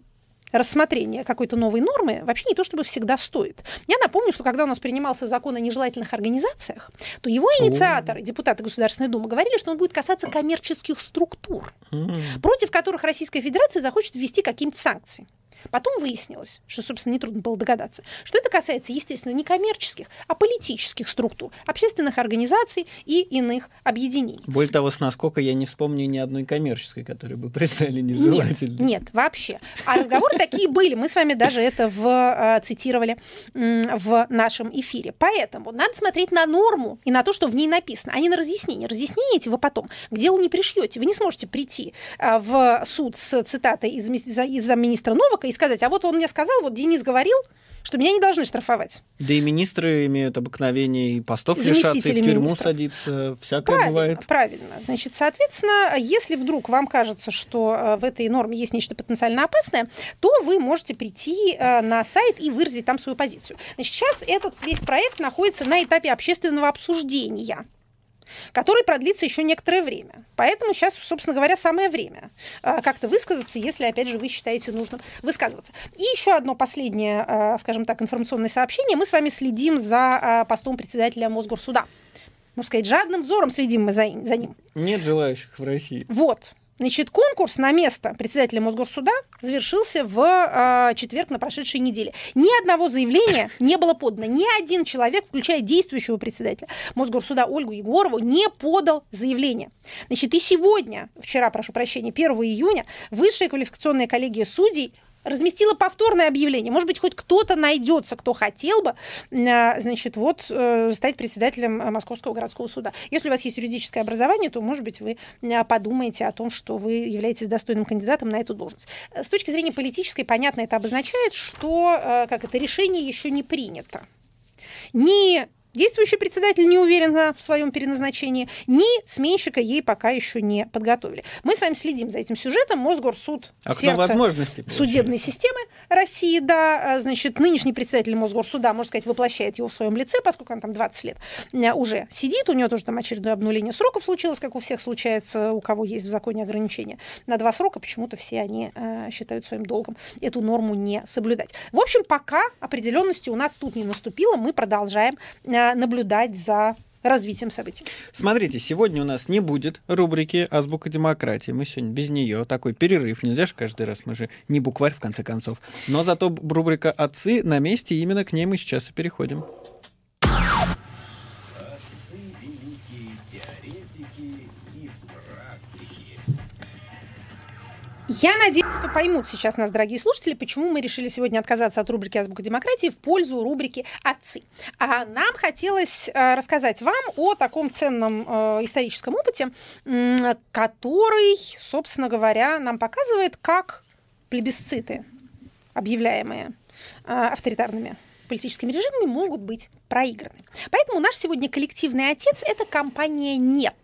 рассмотрения какой-то новой нормы вообще не то чтобы всегда стоит. Я напомню, что когда у нас принимался закон о нежелательных организациях, то его инициаторы, депутаты Государственной Думы, говорили, что он будет касаться коммерческих структур, против которых Российская Федерация захочет ввести какие-то санкции. Потом выяснилось, что, собственно, нетрудно было догадаться, что это касается, естественно, не коммерческих, а политических структур, общественных организаций и иных объединений. Более того, с насколько я не вспомню ни одной коммерческой, которую бы признали нежелательной. Нет, нет, вообще. А разговоры такие были. Мы с вами даже это в, э, цитировали в нашем эфире. Поэтому надо смотреть на норму и на то, что в ней написано, а не на разъяснение. Разъяснение эти вы потом к делу не пришьете. Вы не сможете прийти э, в суд с цитатой из замминистра Новака и сказать, а вот он мне сказал, вот Денис говорил, что меня не должны штрафовать. Да и министры имеют обыкновение и постов лишаться, и в тюрьму министров. садиться, всякое правильно, бывает. Правильно. Значит, соответственно, если вдруг вам кажется, что э, в этой норме есть нечто потенциально опасное, то вы можете прийти э, на сайт и выразить там свою позицию. Значит, сейчас этот весь проект находится на этапе общественного обсуждения который продлится еще некоторое время. Поэтому сейчас, собственно говоря, самое время а, как-то высказаться, если, опять же, вы считаете нужным высказываться. И еще одно последнее, а, скажем так, информационное сообщение. Мы с вами следим за а, постом председателя Мосгорсуда. Можно сказать, жадным взором следим мы за, за ним. Нет желающих в России. Вот. Значит, конкурс на место председателя Мосгорсуда завершился в э, четверг на прошедшей неделе. Ни одного заявления не было подано. Ни один человек, включая действующего председателя Мосгорсуда Ольгу Егорову, не подал заявление. Значит, и сегодня, вчера, прошу прощения, 1 июня, Высшая квалификационная коллегия судей разместила повторное объявление. Может быть, хоть кто-то найдется, кто хотел бы, а, значит, вот э, стать председателем э, Московского городского суда. Если у вас есть юридическое образование, то, может быть, вы э, подумаете о том, что вы являетесь достойным кандидатом на эту должность. С точки зрения политической, понятно, это обозначает, что как это решение еще не принято. Ни Действующий председатель не уверен в своем переназначении, ни сменщика ей пока еще не подготовили. Мы с вами следим за этим сюжетом. Мосгорсуд а сердце возможности, судебной системы России, да, а, значит, нынешний председатель Мосгорсуда, можно сказать, воплощает его в своем лице, поскольку он там 20 лет а, уже сидит, у него тоже там очередное обнуление сроков случилось, как у всех случается, у кого есть в законе ограничения на два срока, почему-то все они э, считают своим долгом эту норму не соблюдать. В общем, пока определенности у нас тут не наступило, мы продолжаем э, наблюдать за развитием событий. Смотрите, сегодня у нас не будет рубрики «Азбука демократии». Мы сегодня без нее. Такой перерыв. Нельзя же каждый раз. Мы же не букварь, в конце концов. Но зато рубрика «Отцы» на месте. Именно к ней мы сейчас и переходим. Я надеюсь, что поймут сейчас нас, дорогие слушатели, почему мы решили сегодня отказаться от рубрики «Азбука демократии» в пользу рубрики «Отцы». А нам хотелось э, рассказать вам о таком ценном э, историческом опыте, который, собственно говоря, нам показывает, как плебисциты, объявляемые авторитарными политическими режимами могут быть проиграны. Поэтому наш сегодня коллективный отец – это компания «Нет».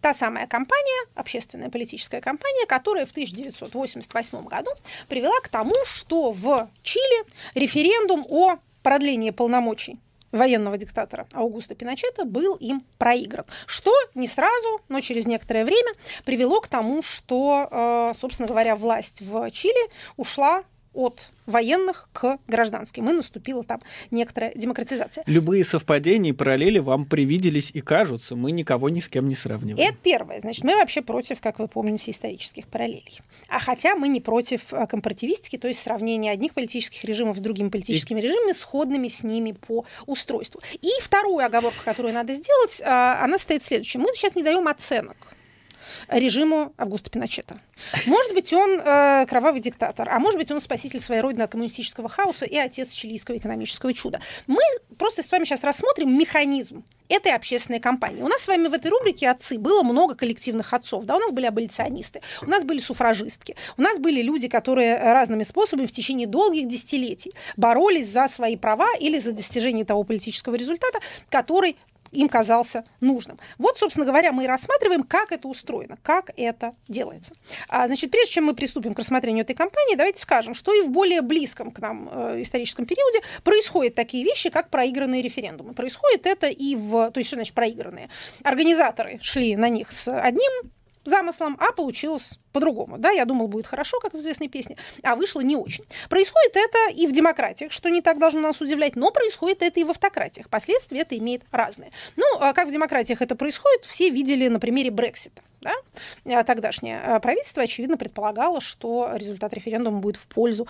Та самая компания, общественная политическая компания, которая в 1988 году привела к тому, что в Чили референдум о продлении полномочий военного диктатора Аугуста Пиночета был им проигран. Что не сразу, но через некоторое время привело к тому, что, э, собственно говоря, власть в Чили ушла от военных к гражданским. И наступила там некоторая демократизация. Любые совпадения и параллели вам привиделись и кажутся. Мы никого ни с кем не сравниваем. Это первое. Значит, мы вообще против, как вы помните, исторических параллелей. А хотя мы не против э, компаративистики, то есть сравнения одних политических режимов с другими политическими и... режимами, сходными с ними по устройству. И вторую оговорку, которую надо сделать, э, она стоит в следующем. Мы сейчас не даем оценок режиму Августа Пиночета. Может быть, он э, кровавый диктатор, а может быть, он спаситель своей родины от коммунистического хаоса и отец чилийского экономического чуда. Мы просто с вами сейчас рассмотрим механизм этой общественной кампании. У нас с вами в этой рубрике «Отцы» было много коллективных отцов. Да? У нас были аболиционисты, у нас были суфражистки, у нас были люди, которые разными способами в течение долгих десятилетий боролись за свои права или за достижение того политического результата, который им казался нужным. Вот, собственно говоря, мы и рассматриваем, как это устроено, как это делается. А, значит, прежде чем мы приступим к рассмотрению этой кампании, давайте скажем, что и в более близком к нам э, историческом периоде происходят такие вещи, как проигранные референдумы. Происходит это и в... То есть, что значит проигранные? Организаторы шли на них с одним замыслом, а получилось по-другому. Да, я думал, будет хорошо, как в известной песне, а вышло не очень. Происходит это и в демократиях, что не так должно нас удивлять, но происходит это и в автократиях. Последствия это имеет разные. Ну, а как в демократиях это происходит, все видели на примере Брексита. Да? А тогдашнее а, правительство, очевидно, предполагало, что результат референдума будет в пользу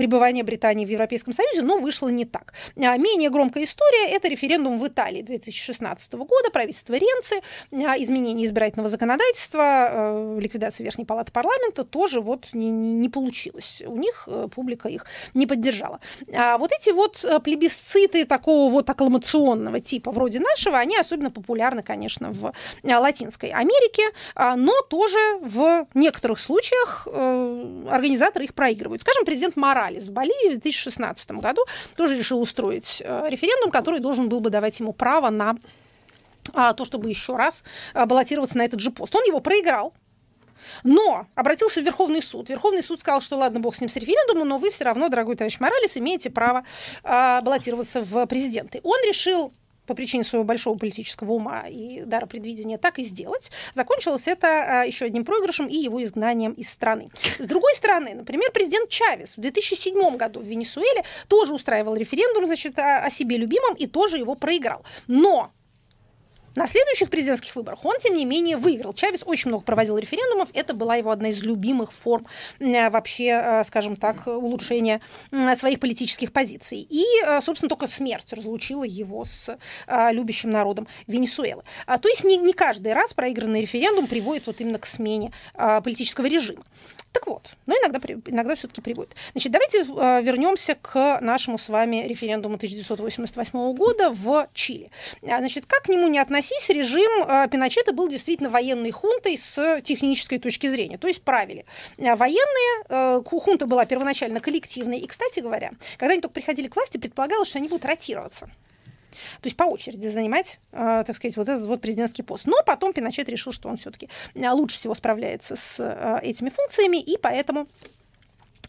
пребывания Британии в Европейском Союзе, но вышло не так. А, менее громкая история – это референдум в Италии 2016 года, правительство Ренци, а, изменение избирательного законодательства, э, ликвидация Верхней палаты парламента тоже вот не, не получилось. У них э, публика их не поддержала. А вот эти вот э, плебисциты такого вот аккламационного типа, вроде нашего, они особенно популярны, конечно, в Латинской Америке, но тоже в некоторых случаях организаторы их проигрывают. Скажем, президент Мораль Моралес в Боливии в 2016 году тоже решил устроить э, референдум, который должен был бы давать ему право на а, то, чтобы еще раз а, баллотироваться на этот же пост. Он его проиграл, но обратился в Верховный суд. Верховный суд сказал, что ладно, бог с ним с референдумом, но вы все равно, дорогой товарищ Моралес, имеете право э, баллотироваться в президенты. Он решил по причине своего большого политического ума и дара предвидения так и сделать. Закончилось это а, еще одним проигрышем и его изгнанием из страны. С другой стороны, например, президент Чавес в 2007 году в Венесуэле тоже устраивал референдум значит, о, о себе любимом и тоже его проиграл. Но на следующих президентских выборах он, тем не менее, выиграл. Чавес очень много проводил референдумов. Это была его одна из любимых форм э, вообще, э, скажем так, улучшения своих политических позиций. И, э, собственно, только смерть разлучила его с любящим народом Венесуэлы. А, то есть не, не каждый раз проигранный референдум приводит вот именно к смене политического режима. Так вот, но иногда, иногда все-таки приводит. Значит, давайте вернемся к нашему с вами референдуму 1988 года в Чили. А, значит, как к нему не согласись, режим э, Пиночета был действительно военной хунтой с технической точки зрения, то есть правили. Военные, хунта была первоначально коллективной, и, кстати говоря, когда они только приходили к власти, предполагалось, что они будут ротироваться. То есть по очереди занимать, э, так сказать, вот этот вот президентский пост. Но потом Пиночет решил, что он все-таки лучше всего справляется с э, этими функциями, и поэтому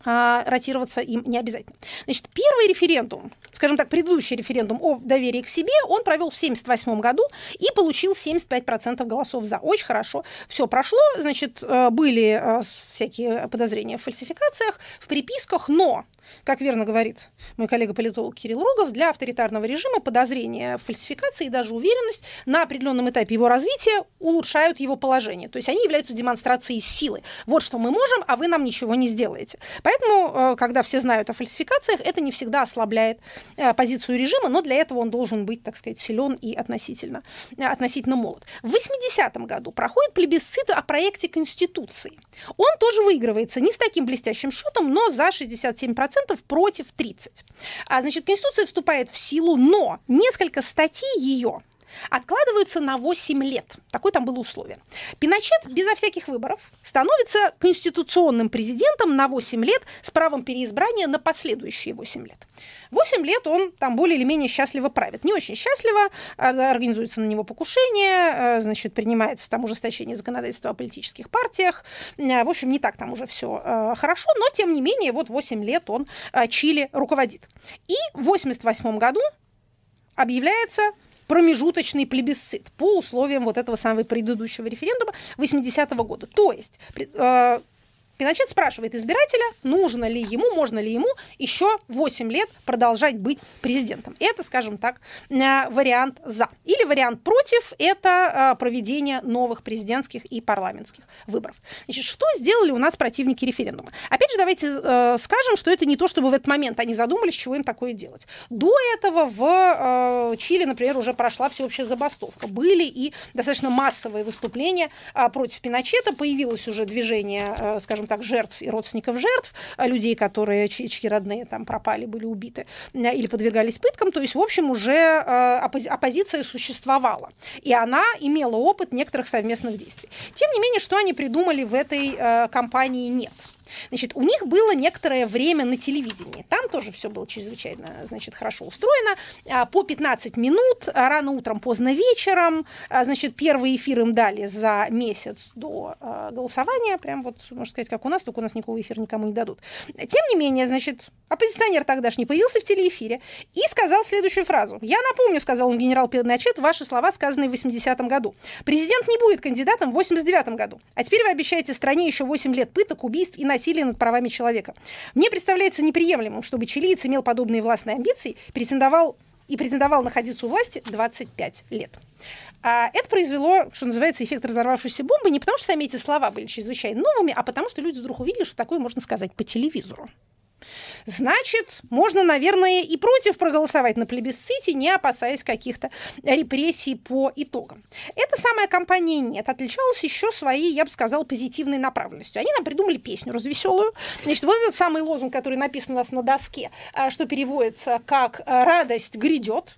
ротироваться им не обязательно. Значит, первый референдум, скажем так, предыдущий референдум о доверии к себе, он провел в 1978 году и получил 75% голосов за. Очень хорошо. Все прошло, значит, э, были э, всякие подозрения в фальсификациях, в переписках, но как верно говорит мой коллега-политолог Кирилл Рогов, для авторитарного режима подозрение в фальсификации и даже уверенность на определенном этапе его развития улучшают его положение. То есть они являются демонстрацией силы. Вот что мы можем, а вы нам ничего не сделаете. Поэтому, э, когда все знают о фальсификациях, это не всегда ослабляет э, позицию режима, но для этого он должен быть, так сказать, силен и относительно, э, относительно молод. В 80-м году проходит плебисцит о проекте Конституции. Он тоже выигрывается не с таким блестящим счетом, но за 67% против 30. А, значит, Конституция вступает в силу, но несколько статей ее откладываются на 8 лет. Такое там было условие. Пиночет безо всяких выборов становится конституционным президентом на 8 лет с правом переизбрания на последующие 8 лет. 8 лет он там более или менее счастливо правит. Не очень счастливо, а, организуется на него покушение, а, значит, принимается там ужесточение законодательства о политических партиях. А, в общем, не так там уже все хорошо, но тем не менее, вот 8 лет он Чили руководит. И в 88 году объявляется промежуточный плебисцит по условиям вот этого самого предыдущего референдума 80-го года. То есть Пиночет спрашивает избирателя, нужно ли ему, можно ли ему еще 8 лет продолжать быть президентом. Это, скажем так, э, вариант «за». Или вариант «против» – это э, проведение новых президентских и парламентских выборов. Значит, что сделали у нас противники референдума? Опять же, давайте э, скажем, что это не то, чтобы в этот момент они задумались, чего им такое делать. До этого в Чили, например, уже прошла всеобщая забастовка. Были и достаточно массовые выступления против Пиночета. Появилось уже движение, скажем так, жертв и родственников жертв, а людей, которые, чьи, чьи родные там пропали, были убиты или подвергались пыткам. То есть, в общем, уже э, оппозиция существовала. И она имела опыт некоторых совместных действий. Тем не менее, что они придумали в этой э, кампании, нет. Значит, у них было некоторое время на телевидении. Там тоже все было чрезвычайно, значит, хорошо устроено. А, по 15 минут, а, рано утром, поздно вечером. А, значит, первый эфир им дали за месяц до голосования. Прям вот, можно сказать, как у нас, только у нас никакого эфира никому не дадут. Тем не менее, значит, оппозиционер тогдашний появился в телеэфире и сказал следующую фразу. «Я напомню, — сказал он генерал Пиночет, — ваши слова, сказанные в 80-м году. Президент не будет кандидатом в 89-м году. А теперь вы обещаете стране еще 8 лет пыток, убийств и насилия насилия над правами человека. Мне представляется неприемлемым, чтобы чилиец имел подобные властные амбиции, претендовал и претендовал находиться у власти 25 лет. А это произвело, что называется, эффект разорвавшейся бомбы не потому, что сами эти слова были чрезвычайно новыми, а потому, что люди вдруг увидели, что такое можно сказать по телевизору. Значит, можно, наверное, и против проголосовать на плебисците, не опасаясь каких-то репрессий по итогам. Эта самая компания «Нет» отличалась еще своей, я бы сказала, позитивной направленностью. Они нам придумали песню развеселую. Значит, вот этот самый лозунг, который написан у нас на доске, а, что переводится как «радость грядет»,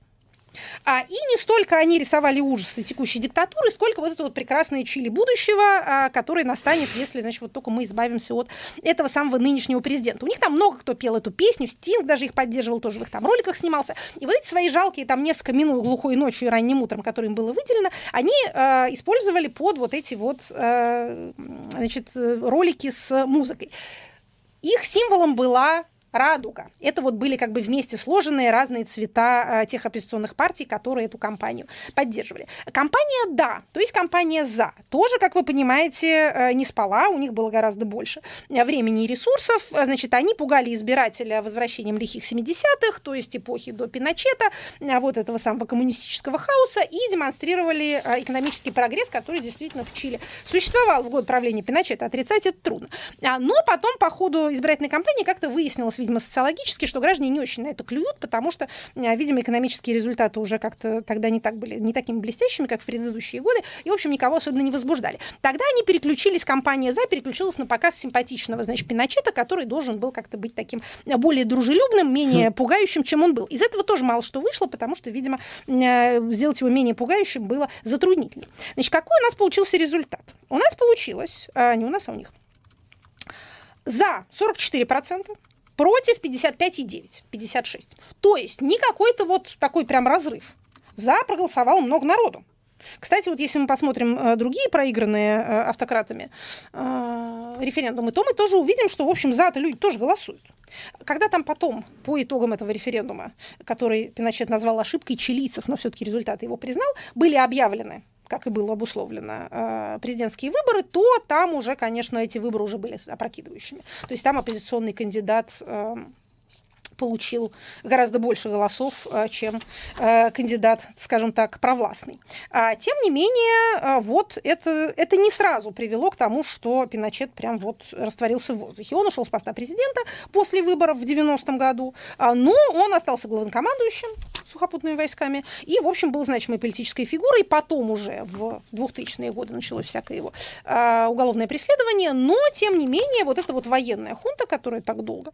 а, и не столько они рисовали ужасы текущей диктатуры, сколько вот это вот прекрасное Чили будущего, а, которое настанет, если, значит, вот только мы избавимся от этого самого нынешнего президента. У них там много кто пел эту песню, Стинг даже их поддерживал, тоже в их там роликах снимался. И вот эти свои жалкие там несколько минут глухой ночью и ранним утром, которые им было выделено, они э, использовали под вот эти вот, э, значит, ролики с музыкой. Их символом была радуга. Это вот были как бы вместе сложенные разные цвета а, тех оппозиционных партий, которые эту кампанию поддерживали. Компания «да», то есть компания «за». Тоже, как вы понимаете, э, не спала, у них было гораздо больше времени и ресурсов. Значит, они пугали избирателя возвращением лихих 70-х, то есть эпохи до Пиночета, а, вот этого самого коммунистического хаоса, и демонстрировали а, экономический прогресс, который действительно в Чили существовал в год правления Пиночета. Отрицать это трудно. Но потом по ходу избирательной кампании как-то выяснилось, видимо, социологически, что граждане не очень на это клюют, потому что, видимо, экономические результаты уже как-то тогда не так были, не такими блестящими, как в предыдущие годы, и, в общем, никого особенно не возбуждали. Тогда они переключились, компания «За» переключилась на показ симпатичного, значит, Пиночета, который должен был как-то быть таким э, более дружелюбным, менее хм. пугающим, чем он был. Из этого тоже мало что вышло, потому что, видимо, э, сделать его менее пугающим было затруднительно. Значит, какой у нас получился результат? У нас получилось, а не у нас, а у них, за 44%, против 55,9, 56. То есть не какой-то вот такой прям разрыв. За проголосовало много народу. Кстати, вот если мы посмотрим э, другие проигранные э, автократами э, референдумы, то мы тоже увидим, что, в общем, за-то люди тоже голосуют. Когда там потом, по итогам этого референдума, который Пиночет назвал ошибкой чилийцев, но все-таки результаты его признал, были объявлены как и было обусловлено, э, президентские выборы, то там уже, конечно, эти выборы уже были опрокидывающими. То есть там оппозиционный кандидат эм, получил гораздо больше голосов, э, чем э, кандидат, скажем так, провластный. А, тем не менее, э, вот это, это не сразу привело к тому, что Пиночет прям вот растворился в воздухе. Он ушел с поста президента после выборов в 90-м году, а, но он остался главнокомандующим сухопутными войсками и, в общем, был значимой политической фигурой. Потом уже в 2000-е годы началось всякое его а, уголовное преследование, но, тем не менее, вот эта вот военная хунта, которая так долго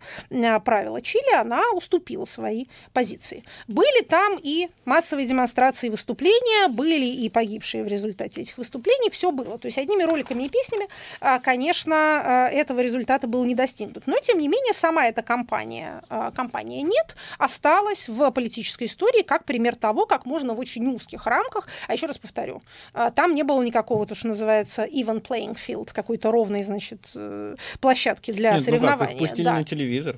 правила Чили, она она уступила свои позиции. Были там и массовые демонстрации и выступления, были и погибшие в результате этих выступлений, все было. То есть одними роликами и песнями, а, конечно, а, этого результата был не достигнут. Но, тем не менее, сама эта компания, а, компания «Нет» осталась в политической истории как пример того, как можно в очень узких рамках, а еще раз повторю, там не было никакого, то, что называется, even playing field, какой-то ровной, значит, э, площадки для Нет, соревнования. Ну как, да. на телевизор.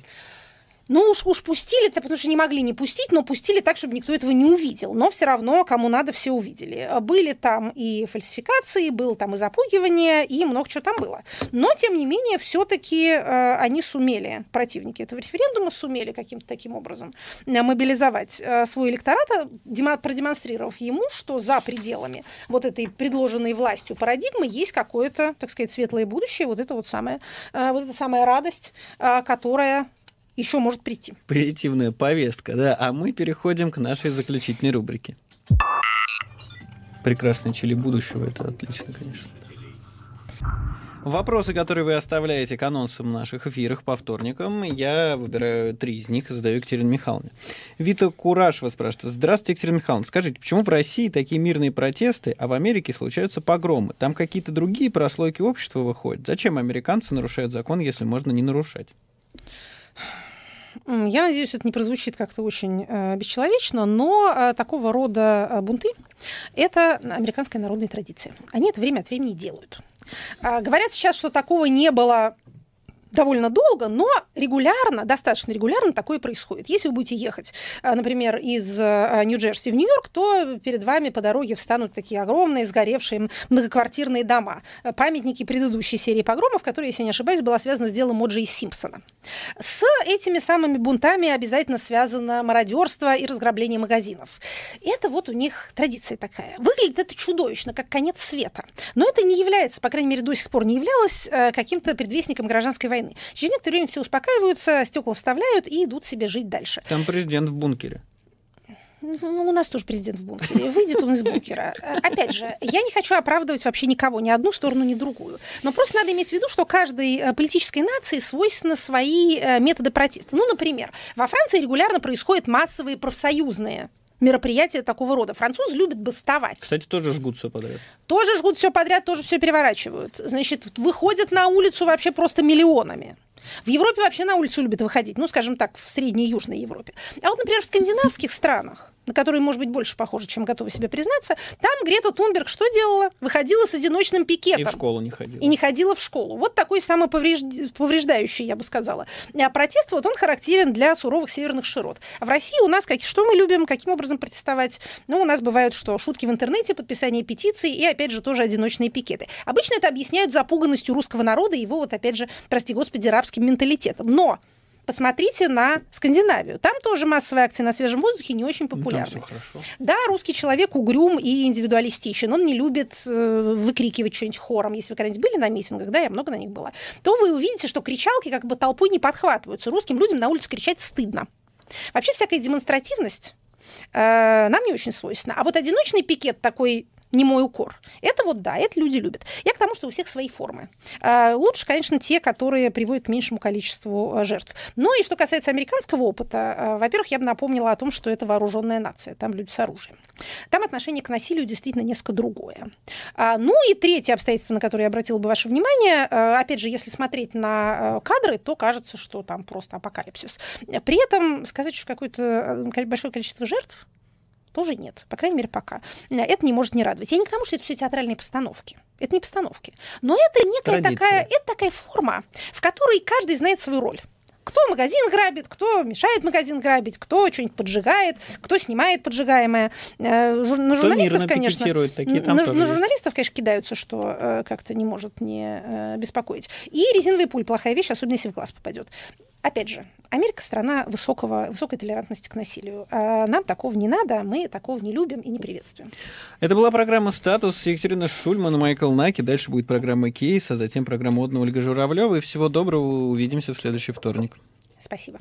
Ну уж, уж пустили-то, потому что не могли не пустить, но пустили так, чтобы никто этого не увидел. Но все равно, кому надо, все увидели. Были там и фальсификации, было там и запугивание, и много чего там было. Но, тем не менее, все-таки э, они сумели, противники этого референдума сумели каким-то таким образом э, мобилизовать э, свой электорат, а, продемонстрировав ему, что за пределами вот этой предложенной властью парадигмы есть какое-то, так сказать, светлое будущее, вот это вот самая, э, вот эта самая радость, э, которая еще может прийти. Позитивная повестка, да. А мы переходим к нашей заключительной рубрике. Прекрасное чили будущего, это отлично, конечно. Вопросы, которые вы оставляете к анонсам наших эфирах по вторникам, я выбираю три из них и задаю Екатерине Михайловне. Вита Курашева спрашивает. Здравствуйте, Екатерина Михайловна. Скажите, почему в России такие мирные протесты, а в Америке случаются погромы? Там какие-то другие прослойки общества выходят. Зачем американцы нарушают закон, если можно не нарушать? Я надеюсь, это не прозвучит как-то очень э, бесчеловечно, но э, такого рода э, бунты – это американская народная традиция. Они это время от времени делают. Э, говорят сейчас, что такого не было довольно долго, но регулярно, достаточно регулярно такое происходит. Если вы будете ехать, э, например, из э, Нью-Джерси в Нью-Йорк, то перед вами по дороге встанут такие огромные сгоревшие многоквартирные дома. Э, памятники предыдущей серии погромов, которая, если не ошибаюсь, была связана с делом и Симпсона. С этими самыми бунтами обязательно связано мародерство и разграбление магазинов. Это вот у них традиция такая. Выглядит это чудовищно, как конец света. Но это не является, по крайней мере, до сих пор не являлось каким-то предвестником гражданской войны войны. Через некоторое время все успокаиваются, стекла вставляют и идут себе жить дальше. Там президент в бункере. Ну, у нас тоже президент в бункере. Выйдет он из бункера. Опять же, я не хочу оправдывать вообще никого, ни одну сторону, ни другую. Но просто надо иметь в виду, что каждой э, политической нации свойственны свои э, методы протеста. Ну, например, во Франции регулярно происходят массовые профсоюзные мероприятия такого рода. Французы любят бастовать. Кстати, тоже жгут все подряд. Тоже жгут все подряд, тоже все переворачивают. Значит, выходят на улицу вообще просто миллионами. В Европе вообще на улицу любят выходить, ну, скажем так, в Средней и Южной Европе. А вот, например, в скандинавских странах, на которые, может быть, больше похожи, чем готовы себе признаться, там Грета Тунберг что делала? Выходила с одиночным пикетом. И в школу не ходила. И не ходила в школу. Вот такой самоповреждающий, я бы сказала. А протест, вот он характерен для суровых северных широт. А в России у нас, как, что мы любим, каким образом протестовать? Ну, у нас бывают что? Шутки в интернете, подписание петиций и, опять же, тоже одиночные пикеты. Обычно это объясняют запуганностью русского народа и его, вот, опять же, прости господи, рабским менталитетом. Но посмотрите на Скандинавию. Там тоже массовые акции на свежем воздухе не очень популярны. Ну, там все хорошо. Да, русский человек угрюм и индивидуалистичен. Он не любит э, выкрикивать что-нибудь хором. Если вы когда-нибудь были на митингах, да, я много на них была, то вы увидите, что кричалки как бы толпой не подхватываются. Русским людям на улице кричать стыдно. Вообще всякая демонстративность э, нам не очень свойственна. А вот одиночный пикет такой не мой укор. Это вот да, это люди любят. Я к тому, что у всех свои формы. А, лучше, конечно, те, которые приводят к меньшему количеству а, жертв. Но и что касается американского опыта, а, во-первых, я бы напомнила о том, что это вооруженная нация, там люди с оружием. Там отношение к насилию действительно несколько другое. Ну и третье обстоятельство, на которое я обратила бы ваше внимание, опять же, если смотреть на кадры, то кажется, что там просто апокалипсис. При этом сказать, что какое-то большое количество жертв, тоже нет, по крайней мере, пока. Это не может не радовать. Я не к тому, что это все театральные постановки. Это не постановки. Но это некая Традиция. такая, это такая форма, в которой каждый знает свою роль. Кто магазин грабит, кто мешает магазин грабить, кто что-нибудь поджигает, кто снимает поджигаемое. Э, на журналистов, конечно, такие, на, на журналистов, конечно, кидаются, что э, как-то не может не э, беспокоить. И резиновый пуль плохая вещь, особенно если в глаз попадет. Опять же, Америка страна высокого, высокой толерантности к насилию. А нам такого не надо, мы такого не любим и не приветствуем. Это была программа «Статус» Екатерина Шульман, Майкл Наки. Дальше будет программа «Кейс», а затем программа «Одна» Ольга Журавлева. И всего доброго, увидимся в следующий вторник. Спасибо.